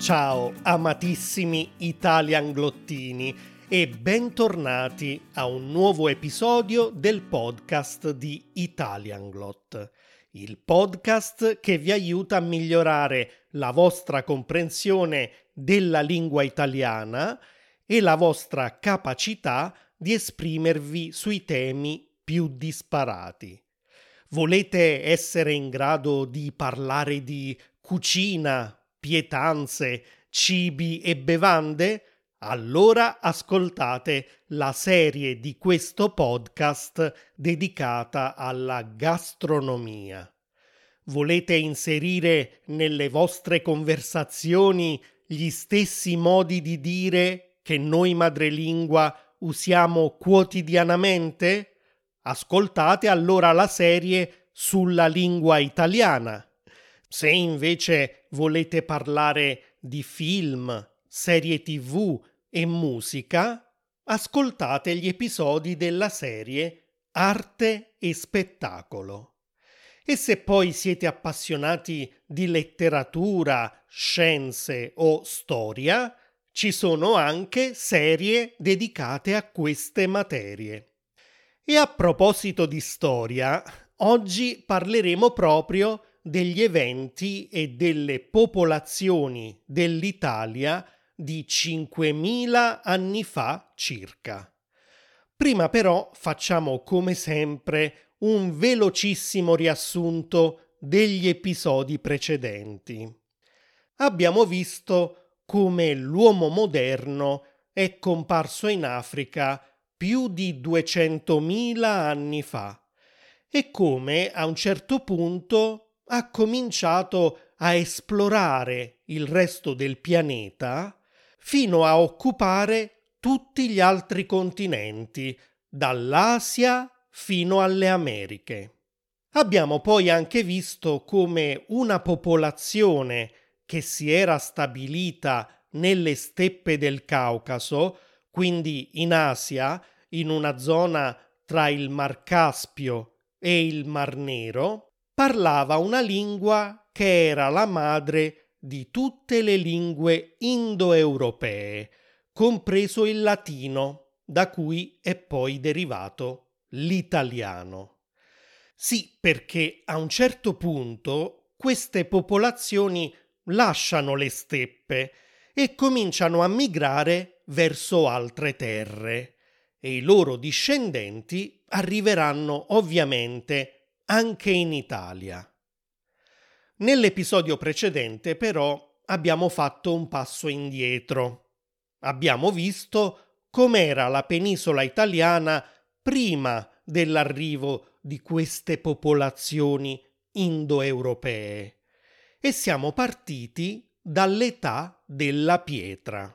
Ciao amatissimi Italian Glottini e bentornati a un nuovo episodio del podcast di Italian Glot, il podcast che vi aiuta a migliorare la vostra comprensione della lingua italiana e la vostra capacità di esprimervi sui temi più disparati. Volete essere in grado di parlare di cucina, pietanze, cibi e bevande? Allora ascoltate la serie di questo podcast dedicata alla gastronomia. Volete inserire nelle vostre conversazioni gli stessi modi di dire che noi madrelingua usiamo quotidianamente? Ascoltate allora la serie sulla lingua italiana. Se invece volete parlare di film, serie tv e musica, ascoltate gli episodi della serie Arte e spettacolo. E se poi siete appassionati di letteratura, scienze o storia, ci sono anche serie dedicate a queste materie. E a proposito di storia, oggi parleremo proprio degli eventi e delle popolazioni dell'Italia di 5.000 anni fa circa. Prima però facciamo come sempre un velocissimo riassunto degli episodi precedenti. Abbiamo visto come l'uomo moderno è comparso in Africa più di 200.000 anni fa e come a un certo punto ha cominciato a esplorare il resto del pianeta fino a occupare tutti gli altri continenti, dall'Asia fino alle Americhe. Abbiamo poi anche visto come una popolazione che si era stabilita nelle steppe del Caucaso quindi in Asia, in una zona tra il Mar Caspio e il Mar Nero, parlava una lingua che era la madre di tutte le lingue indoeuropee, compreso il latino, da cui è poi derivato l'italiano. Sì, perché a un certo punto queste popolazioni lasciano le steppe e cominciano a migrare verso altre terre e i loro discendenti arriveranno ovviamente anche in Italia. Nell'episodio precedente però abbiamo fatto un passo indietro. Abbiamo visto com'era la penisola italiana prima dell'arrivo di queste popolazioni indoeuropee e siamo partiti dall'età della pietra.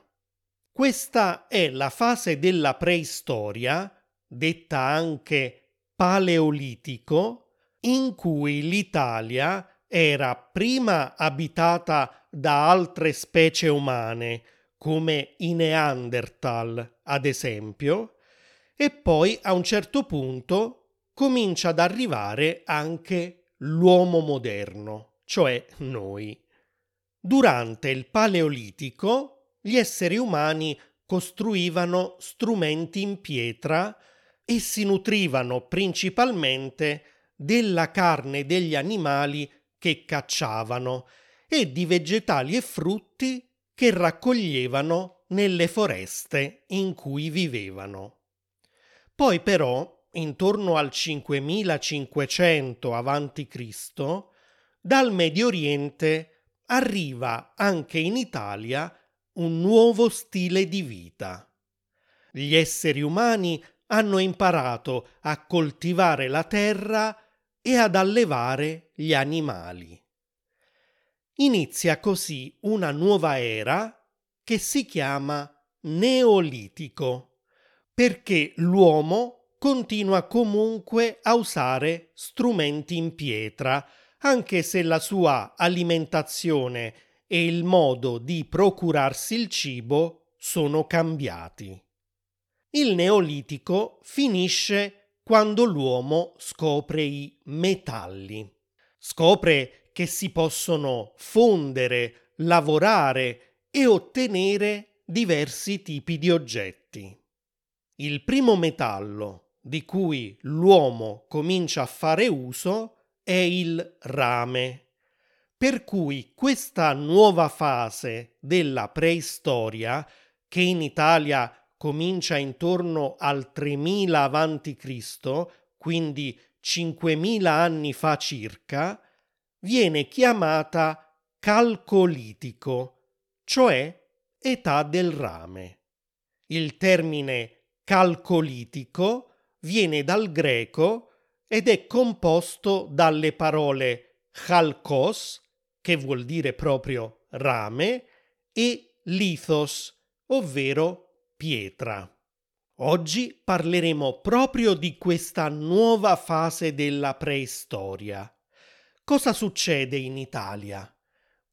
Questa è la fase della preistoria, detta anche paleolitico, in cui l'Italia era prima abitata da altre specie umane, come i Neanderthal, ad esempio, e poi a un certo punto comincia ad arrivare anche l'uomo moderno, cioè noi. Durante il Paleolitico gli esseri umani costruivano strumenti in pietra e si nutrivano principalmente della carne degli animali che cacciavano e di vegetali e frutti che raccoglievano nelle foreste in cui vivevano. Poi però, intorno al 5500 a.C., dal Medio Oriente arriva anche in Italia un nuovo stile di vita. Gli esseri umani hanno imparato a coltivare la terra e ad allevare gli animali. Inizia così una nuova era che si chiama Neolitico, perché l'uomo continua comunque a usare strumenti in pietra, anche se la sua alimentazione e il modo di procurarsi il cibo sono cambiati. Il Neolitico finisce quando l'uomo scopre i metalli. Scopre che si possono fondere, lavorare e ottenere diversi tipi di oggetti. Il primo metallo di cui l'uomo comincia a fare uso è il rame, per cui questa nuova fase della preistoria, che in Italia comincia intorno al 3000 a.C., quindi 5000 anni fa circa, viene chiamata calcolitico, cioè età del rame. Il termine calcolitico viene dal greco ed è composto dalle parole chalkos, che vuol dire proprio rame, e lithos, ovvero pietra. Oggi parleremo proprio di questa nuova fase della preistoria. Cosa succede in Italia?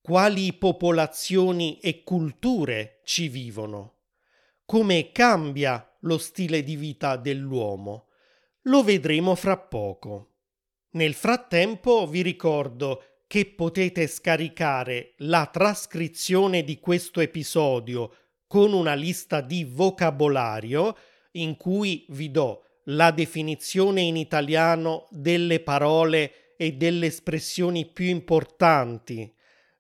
Quali popolazioni e culture ci vivono? Come cambia lo stile di vita dell'uomo? Lo vedremo fra poco. Nel frattempo vi ricordo che potete scaricare la trascrizione di questo episodio con una lista di vocabolario in cui vi do la definizione in italiano delle parole e delle espressioni più importanti,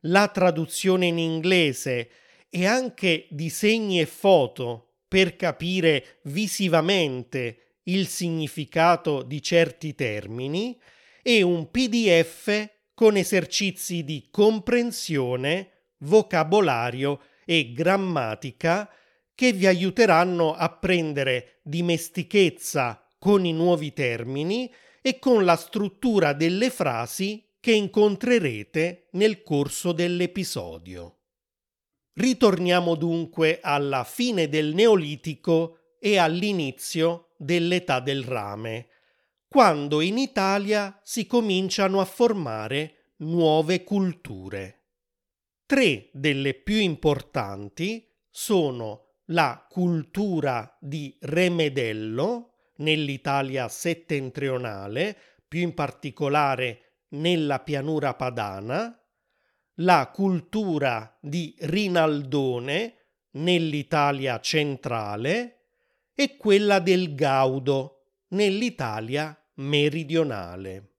la traduzione in inglese e anche disegni e foto per capire visivamente il significato di certi termini e un PDF con esercizi di comprensione, vocabolario e grammatica che vi aiuteranno a prendere dimestichezza con i nuovi termini e con la struttura delle frasi che incontrerete nel corso dell'episodio. Ritorniamo dunque alla fine del Neolitico e all'inizio dell'età del rame, quando in Italia si cominciano a formare nuove culture. Tre delle più importanti sono la cultura di Remedello nell'Italia settentrionale, più in particolare nella pianura padana, la cultura di Rinaldone nell'Italia centrale e quella del Gaudo nell'Italia meridionale.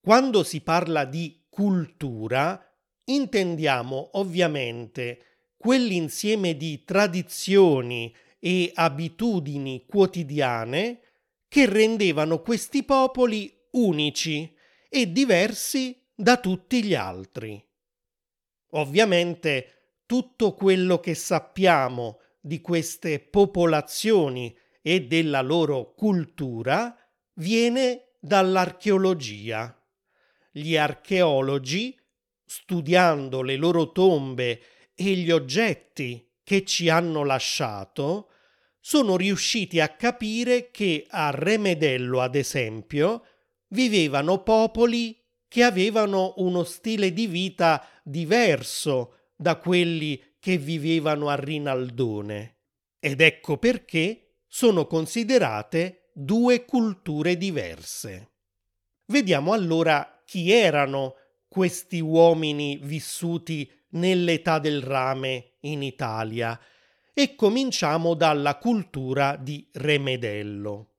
Quando si parla di cultura, intendiamo ovviamente quell'insieme di tradizioni e abitudini quotidiane che rendevano questi popoli unici e diversi da tutti gli altri. Ovviamente tutto quello che sappiamo di queste popolazioni e della loro cultura viene dall'archeologia. Gli archeologi, studiando le loro tombe e gli oggetti che ci hanno lasciato, sono riusciti a capire che a Remedello, ad esempio, vivevano popoli che avevano uno stile di vita diverso da quelli che vivevano a Rinaldone. Ed ecco perché sono considerate due culture diverse. Vediamo allora chi erano questi uomini vissuti nell'età del rame in Italia e cominciamo dalla cultura di Remedello.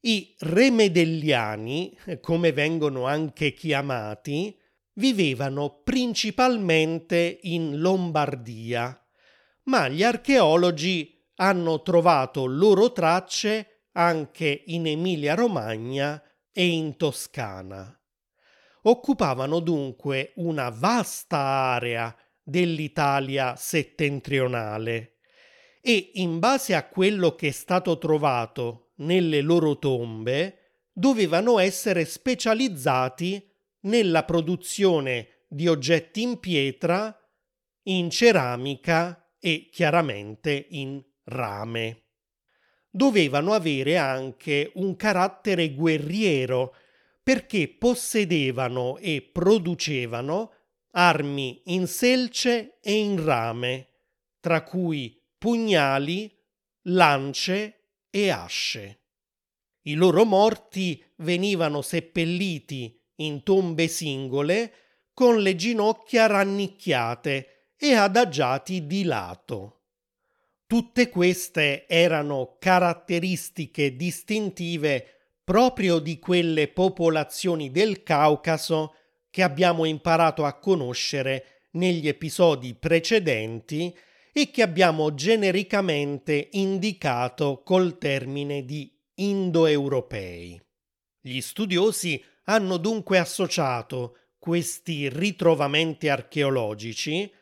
I remedelliani, come vengono anche chiamati, vivevano principalmente in Lombardia, ma gli archeologi hanno trovato loro tracce anche in Emilia-Romagna e in Toscana. Occupavano dunque una vasta area dell'Italia settentrionale e in base a quello che è stato trovato nelle loro tombe dovevano essere specializzati nella produzione di oggetti in pietra, in ceramica e chiaramente in rame. Dovevano avere anche un carattere guerriero perché possedevano e producevano armi in selce e in rame, tra cui pugnali, lance e asce. I loro morti venivano seppelliti in tombe singole con le ginocchia rannicchiate e adagiati di lato. Tutte queste erano caratteristiche distintive proprio di quelle popolazioni del Caucaso che abbiamo imparato a conoscere negli episodi precedenti e che abbiamo genericamente indicato col termine di indoeuropei. Gli studiosi hanno dunque associato questi ritrovamenti archeologici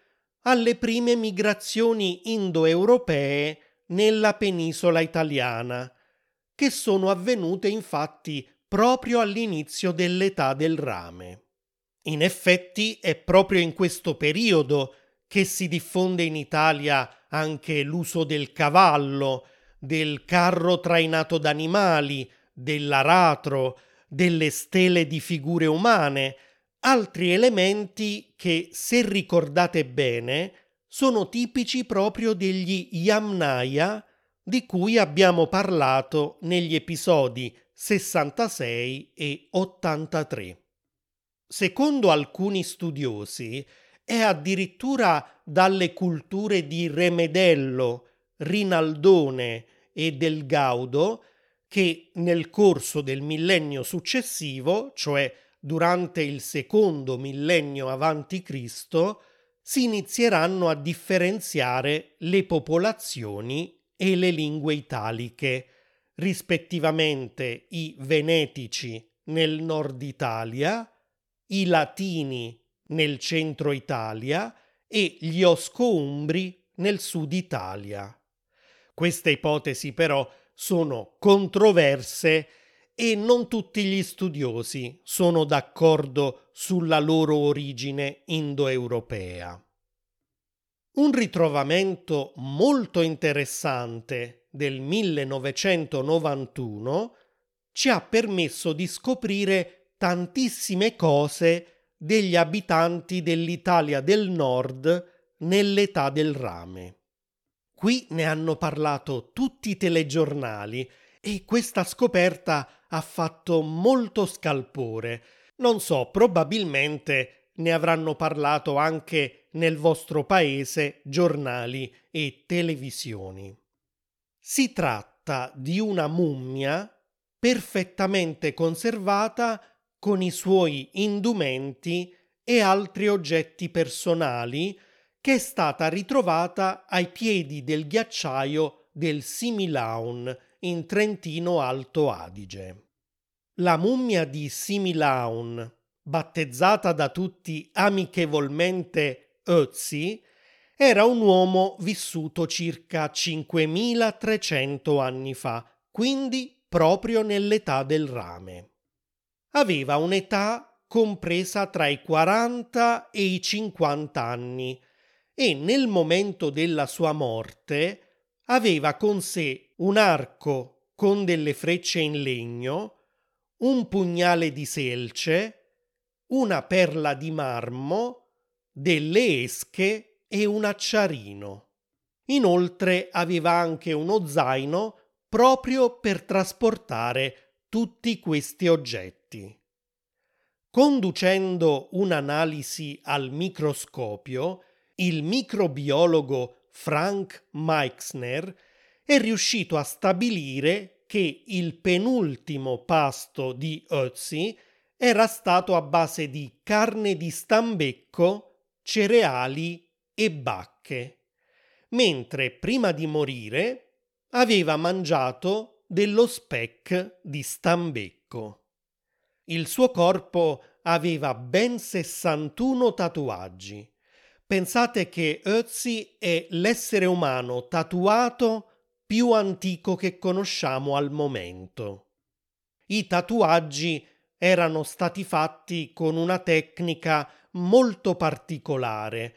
alle prime migrazioni indoeuropee nella penisola italiana, che sono avvenute infatti proprio all'inizio dell'età del rame. In effetti è proprio in questo periodo che si diffonde in Italia anche l'uso del cavallo, del carro trainato d'animali, dell'aratro, delle stele di figure umane, altri elementi che, se ricordate bene, sono tipici proprio degli Yamnaya di cui abbiamo parlato negli episodi 66 e 83. Secondo alcuni studiosi, è addirittura dalle culture di Remedello, Rinaldone e del Gaudo che nel corso del millennio successivo, cioè durante il secondo millennio avanti Cristo, si inizieranno a differenziare le popolazioni e le lingue italiche, rispettivamente i venetici nel nord Italia, i latini nel centro Italia e gli osco-umbri nel sud Italia. Queste ipotesi però sono controverse e non tutti gli studiosi sono d'accordo sulla loro origine indoeuropea. Un ritrovamento molto interessante del 1991 ci ha permesso di scoprire tantissime cose degli abitanti dell'Italia del Nord nell'età del rame. Qui ne hanno parlato tutti i telegiornali e questa scoperta ha fatto molto scalpore. Non so, probabilmente ne avranno parlato anche nel vostro paese giornali e televisioni. Si tratta di una mummia perfettamente conservata con i suoi indumenti e altri oggetti personali che è stata ritrovata ai piedi del ghiacciaio del Similaun in Trentino Alto Adige. La mummia di Similaun, battezzata da tutti amichevolmente Ötzi, era un uomo vissuto circa 5300 anni fa, quindi proprio nell'età del rame. Aveva un'età compresa tra i 40 e i 50 anni e nel momento della sua morte aveva con sé un arco con delle frecce in legno, un pugnale di selce, una perla di marmo, delle esche e un acciarino. Inoltre aveva anche uno zaino proprio per trasportare tutti questi oggetti. Conducendo un'analisi al microscopio, il microbiologo Frank Meixner, è riuscito a stabilire che il penultimo pasto di Ötzi era stato a base di carne di stambecco, cereali e bacche, mentre prima di morire aveva mangiato dello speck di stambecco. Il suo corpo aveva ben 61 tatuaggi Pensate che Ötzi è l'essere umano tatuato più antico che conosciamo al momento. I tatuaggi erano stati fatti con una tecnica molto particolare.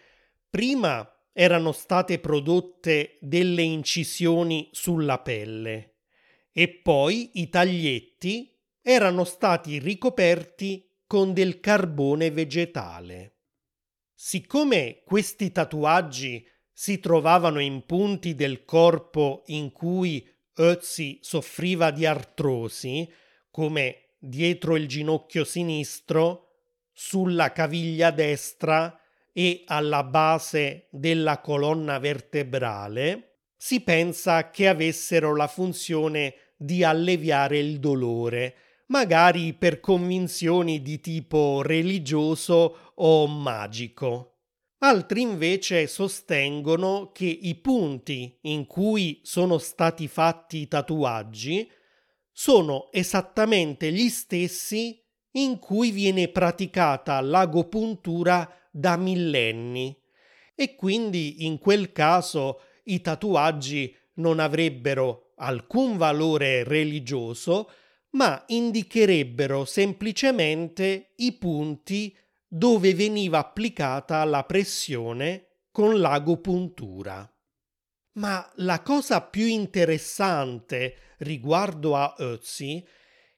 Prima erano state prodotte delle incisioni sulla pelle e poi i taglietti erano stati ricoperti con del carbone vegetale. Siccome questi tatuaggi si trovavano in punti del corpo in cui Ötzi soffriva di artrosi, come dietro il ginocchio sinistro, sulla caviglia destra e alla base della colonna vertebrale, si pensa che avessero la funzione di alleviare il dolore, magari per convinzioni di tipo religioso o magico. Altri invece sostengono che i punti in cui sono stati fatti i tatuaggi sono esattamente gli stessi in cui viene praticata l'agopuntura da millenni e quindi in quel caso i tatuaggi non avrebbero alcun valore religioso, ma indicherebbero semplicemente i punti dove veniva applicata la pressione con l'agopuntura. Ma la cosa più interessante riguardo a Ötzi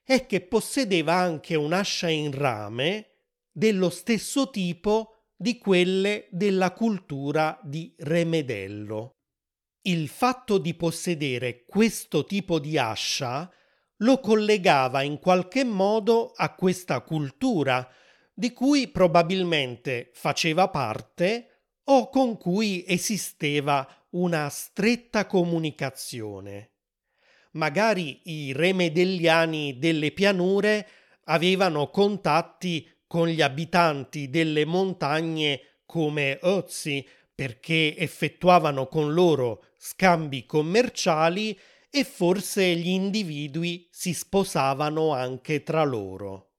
è che possedeva anche un'ascia in rame dello stesso tipo di quelle della cultura di Remedello. Il fatto di possedere questo tipo di ascia lo collegava in qualche modo a questa cultura, di cui probabilmente faceva parte o con cui esisteva una stretta comunicazione. Magari i remedelliani delle pianure avevano contatti con gli abitanti delle montagne come Ozzi perché effettuavano con loro scambi commerciali e forse gli individui si sposavano anche tra loro.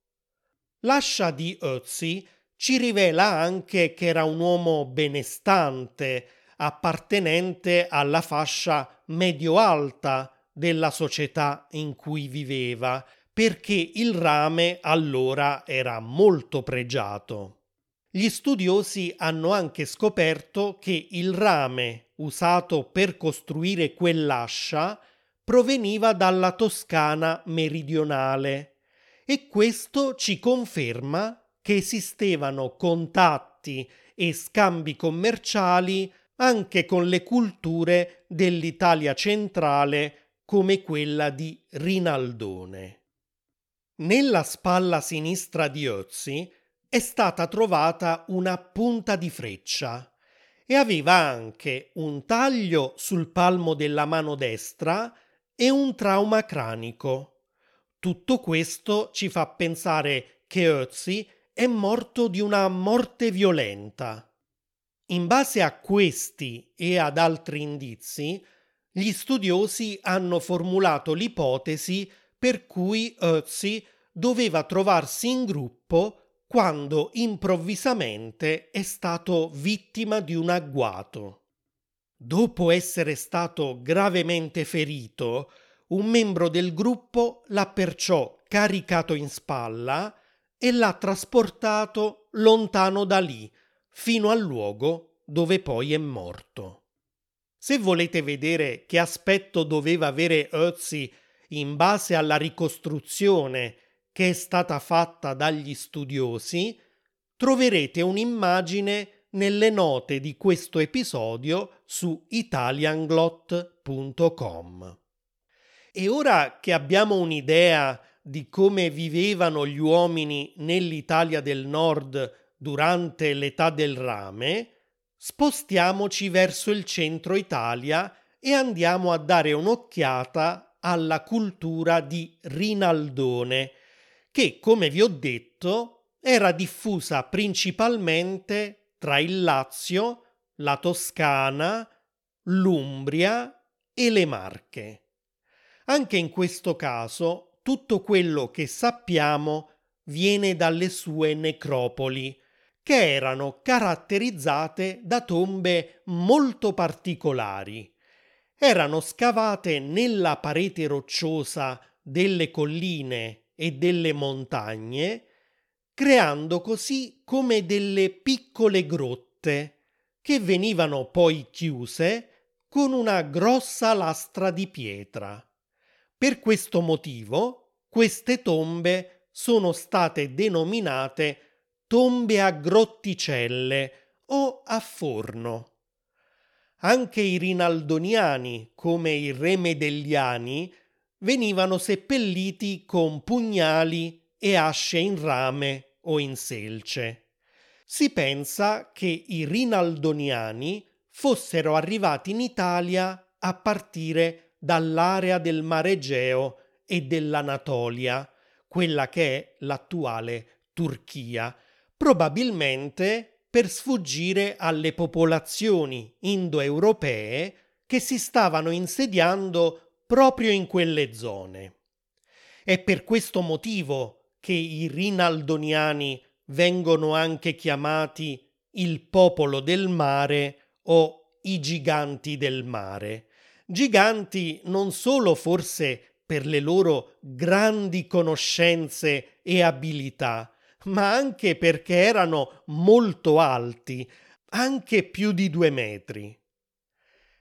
L'ascia di Ötzi ci rivela anche che era un uomo benestante, appartenente alla fascia medio-alta della società in cui viveva, perché il rame allora era molto pregiato. Gli studiosi hanno anche scoperto che il rame usato per costruire quell'ascia proveniva dalla Toscana meridionale e questo ci conferma che esistevano contatti e scambi commerciali anche con le culture dell'Italia centrale come quella di Rinaldone. Nella spalla sinistra di Ozzi è stata trovata una punta di freccia e aveva anche un taglio sul palmo della mano destra e un trauma cranico. Tutto questo ci fa pensare che Ötzi è morto di una morte violenta. In base a questi e ad altri indizi, gli studiosi hanno formulato l'ipotesi per cui Ötzi doveva trovarsi in gruppo quando improvvisamente è stato vittima di un agguato. Dopo essere stato gravemente ferito, un membro del gruppo l'ha perciò caricato in spalla e l'ha trasportato lontano da lì, fino al luogo dove poi è morto. Se volete vedere che aspetto doveva avere Ötzi in base alla ricostruzione che è stata fatta dagli studiosi, troverete un'immagine nelle note di questo episodio su italianglot.com. E ora che abbiamo un'idea di come vivevano gli uomini nell'Italia del Nord durante l'età del rame, spostiamoci verso il centro Italia e andiamo a dare un'occhiata alla cultura di Rinaldone, che, come vi ho detto, era diffusa principalmente tra il Lazio, la Toscana, l'Umbria e le Marche. Anche in questo caso tutto quello che sappiamo viene dalle sue necropoli, che erano caratterizzate da tombe molto particolari erano scavate nella parete rocciosa delle colline e delle montagne, creando così come delle piccole grotte che venivano poi chiuse con una grossa lastra di pietra. Per questo motivo queste tombe sono state denominate tombe a grotticelle o a forno. Anche i rinaldoniani, come i remedelliani, venivano seppelliti con pugnali e asce in rame o in selce. Si pensa che i rinaldoniani fossero arrivati in Italia a partire dall'area del Mare Egeo e dell'Anatolia, quella che è l'attuale Turchia, probabilmente per sfuggire alle popolazioni indoeuropee che si stavano insediando proprio in quelle zone. È per questo motivo che i rinaldoniani vengono anche chiamati il popolo del mare o i giganti del mare. Giganti non solo forse per le loro grandi conoscenze e abilità, ma anche perché erano molto alti, anche più di due metri.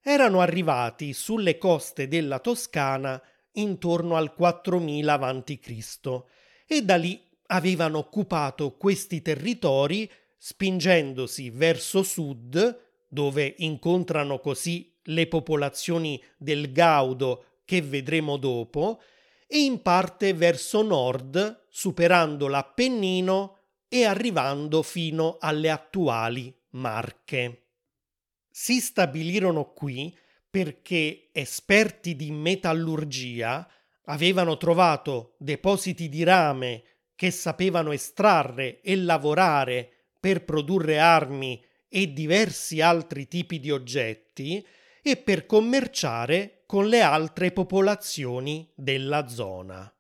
Erano arrivati sulle coste della Toscana intorno al 4000 a.C. e da lì avevano occupato questi territori spingendosi verso sud, dove incontrano così le popolazioni del Gaudo che vedremo dopo, e in parte verso nord, superando l'Appennino e arrivando fino alle attuali Marche. Si stabilirono qui perché esperti di metallurgia avevano trovato depositi di rame che sapevano estrarre e lavorare per produrre armi e diversi altri tipi di oggetti e per commerciare con le altre popolazioni della zona.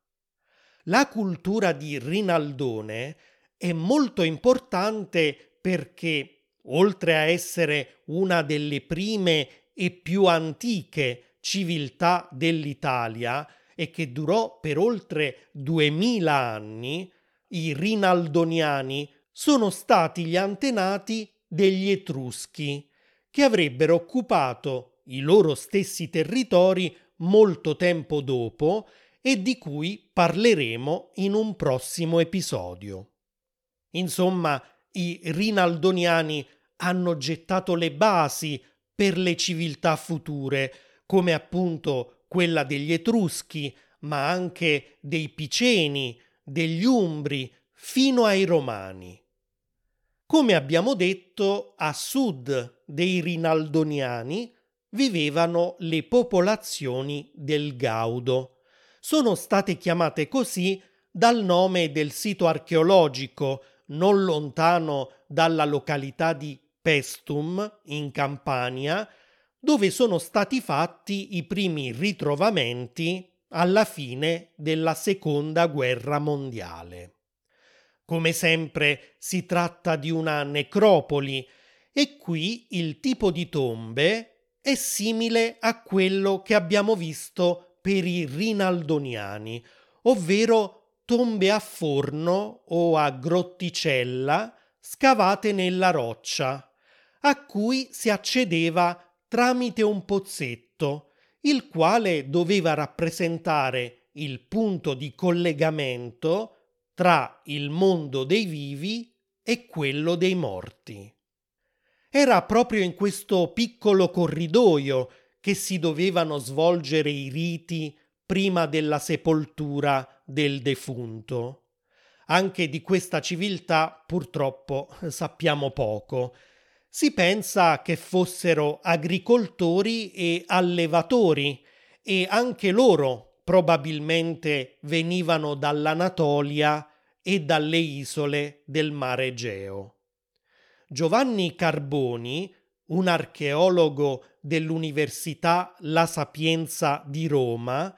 La cultura di Rinaldone è molto importante perché, oltre a essere una delle prime e più antiche civiltà dell'Italia, e che durò per oltre duemila anni, i Rinaldoniani sono stati gli antenati degli Etruschi, che avrebbero occupato i loro stessi territori molto tempo dopo e di cui parleremo in un prossimo episodio. Insomma, i Rinaldoniani hanno gettato le basi per le civiltà future, come appunto quella degli Etruschi, ma anche dei Piceni, degli Umbri, fino ai Romani. Come abbiamo detto, a sud dei Rinaldoniani vivevano le popolazioni del Gaudo. Sono state chiamate così dal nome del sito archeologico non lontano dalla località di Pestum, in Campania, dove sono stati fatti i primi ritrovamenti alla fine della seconda guerra mondiale. Come sempre si tratta di una necropoli e qui il tipo di tombe è simile a quello che abbiamo visto per i rinaldoniani, ovvero tombe a forno o a grotticella scavate nella roccia, a cui si accedeva tramite un pozzetto, il quale doveva rappresentare il punto di collegamento tra il mondo dei vivi e quello dei morti. Era proprio in questo piccolo corridoio che si dovevano svolgere i riti prima della sepoltura del defunto. Anche di questa civiltà purtroppo sappiamo poco, si pensa che fossero agricoltori e allevatori e anche loro probabilmente venivano dall'Anatolia e dalle isole del mare Egeo. Giovanni Carboni, un archeologo dell'Università La Sapienza di Roma,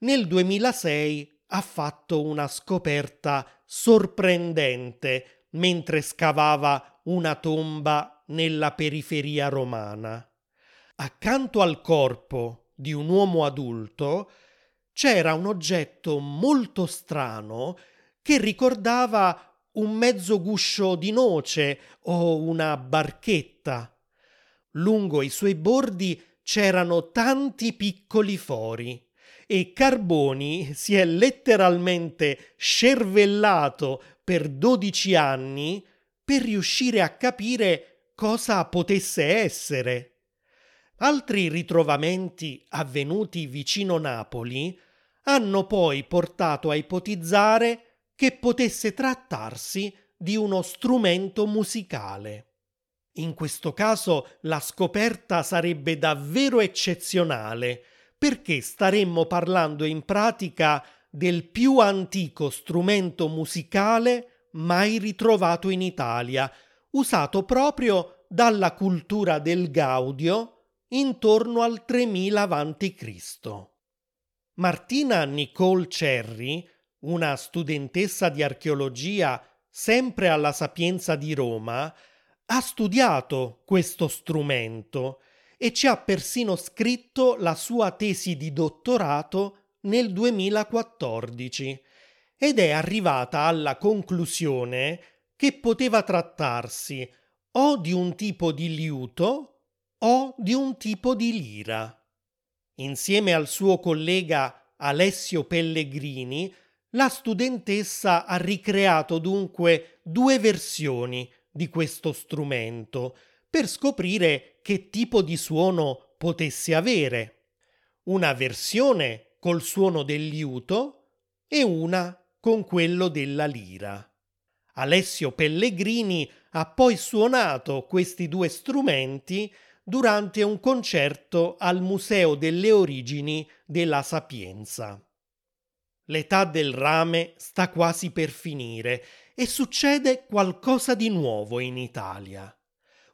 nel 2006 ha fatto una scoperta sorprendente mentre scavava una tomba nella periferia romana. Accanto al corpo di un uomo adulto c'era un oggetto molto strano che ricordava un mezzo guscio di noce o una barchetta. Lungo i suoi bordi c'erano tanti piccoli fori e Carboni si è letteralmente scervellato per dodici anni per riuscire a capire cosa potesse essere. Altri ritrovamenti avvenuti vicino Napoli hanno poi portato a ipotizzare che potesse trattarsi di uno strumento musicale. In questo caso la scoperta sarebbe davvero eccezionale, perché staremmo parlando in pratica del più antico strumento musicale mai ritrovato in Italia, usato proprio dalla cultura del Gaudio intorno al 3000 a.C. Martina Nicole Cerri, una studentessa di archeologia sempre alla Sapienza di Roma, ha studiato questo strumento e ci ha persino scritto la sua tesi di dottorato nel 2014 ed è arrivata alla conclusione che poteva trattarsi o di un tipo di liuto o di un tipo di lira. Insieme al suo collega Alessio Pellegrini, la studentessa ha ricreato dunque due versioni di questo strumento per scoprire che tipo di suono potesse avere. Una versione col suono del liuto e una con quello della lira. Alessio Pellegrini ha poi suonato questi due strumenti durante un concerto al Museo delle Origini della Sapienza. L'età del rame sta quasi per finire e succede qualcosa di nuovo in Italia.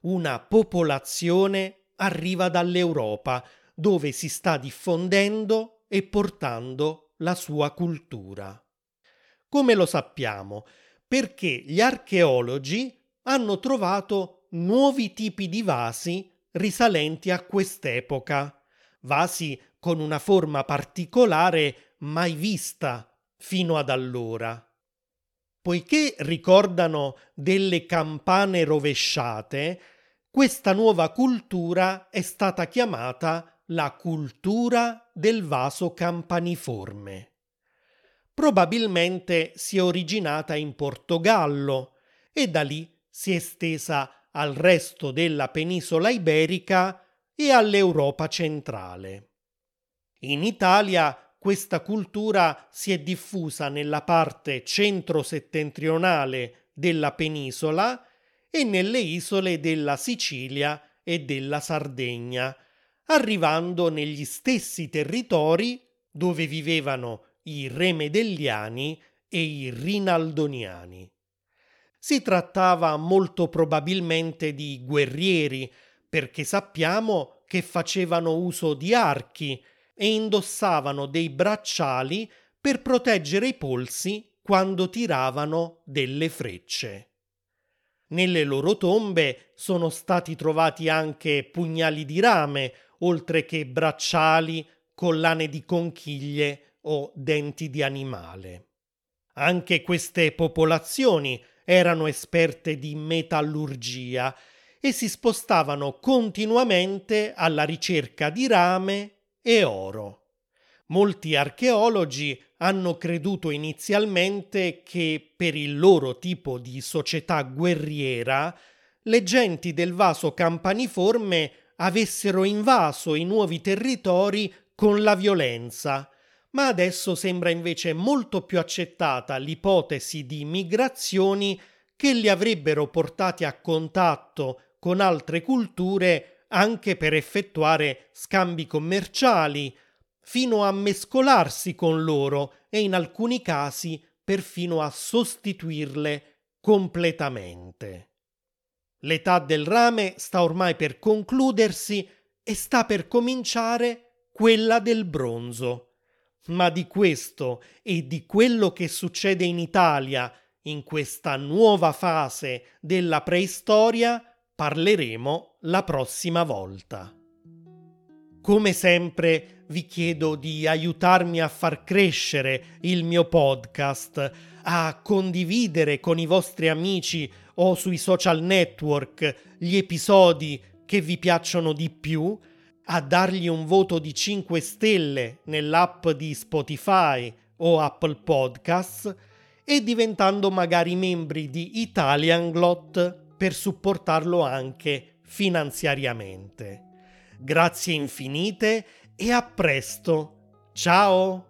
Una popolazione arriva dall'Europa, dove si sta diffondendo e portando la sua cultura. Come lo sappiamo? Perché gli archeologi hanno trovato nuovi tipi di vasi risalenti a quest'epoca, vasi con una forma particolare mai vista fino ad allora. Poiché ricordano delle campane rovesciate, questa nuova cultura è stata chiamata la cultura del vaso campaniforme. Probabilmente si è originata in Portogallo e da lì si è estesa al resto della penisola iberica e all'Europa centrale. In Italia questa cultura si è diffusa nella parte centro-settentrionale della penisola e nelle isole della Sicilia e della Sardegna, arrivando negli stessi territori dove vivevano i Remedelliani e i Rinaldoniani. Si trattava molto probabilmente di guerrieri, perché sappiamo che facevano uso di archi e indossavano dei bracciali per proteggere i polsi quando tiravano delle frecce. Nelle loro tombe sono stati trovati anche pugnali di rame, oltre che bracciali, collane di conchiglie o denti di animale. Anche queste popolazioni erano esperte di metallurgia e si spostavano continuamente alla ricerca di rame e oro. Molti archeologi hanno creduto inizialmente che per il loro tipo di società guerriera le genti del vaso campaniforme avessero invaso i nuovi territori con la violenza, ma adesso sembra invece molto più accettata l'ipotesi di migrazioni che li avrebbero portati a contatto con altre culture anche per effettuare scambi commerciali, fino a mescolarsi con loro e in alcuni casi perfino a sostituirle completamente. L'età del rame sta ormai per concludersi e sta per cominciare quella del bronzo. Ma di questo e di quello che succede in Italia in questa nuova fase della preistoria parleremo la prossima volta. Come sempre vi chiedo di aiutarmi a far crescere il mio podcast, a condividere con i vostri amici o sui social network gli episodi che vi piacciono di più, a dargli un voto di 5 stelle nell'app di Spotify o Apple Podcasts e diventando magari membri di Italianglot per supportarlo anche finanziariamente. Grazie infinite e a presto. Ciao!